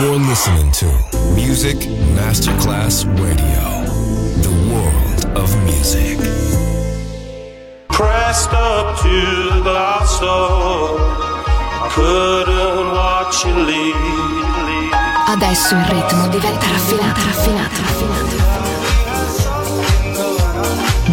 You're listening to Music Masterclass Radio, the world of music. Pressed up to the last I couldn't watch you leave. Adesso il ritmo diventa raffinato, raffinato, raffinato.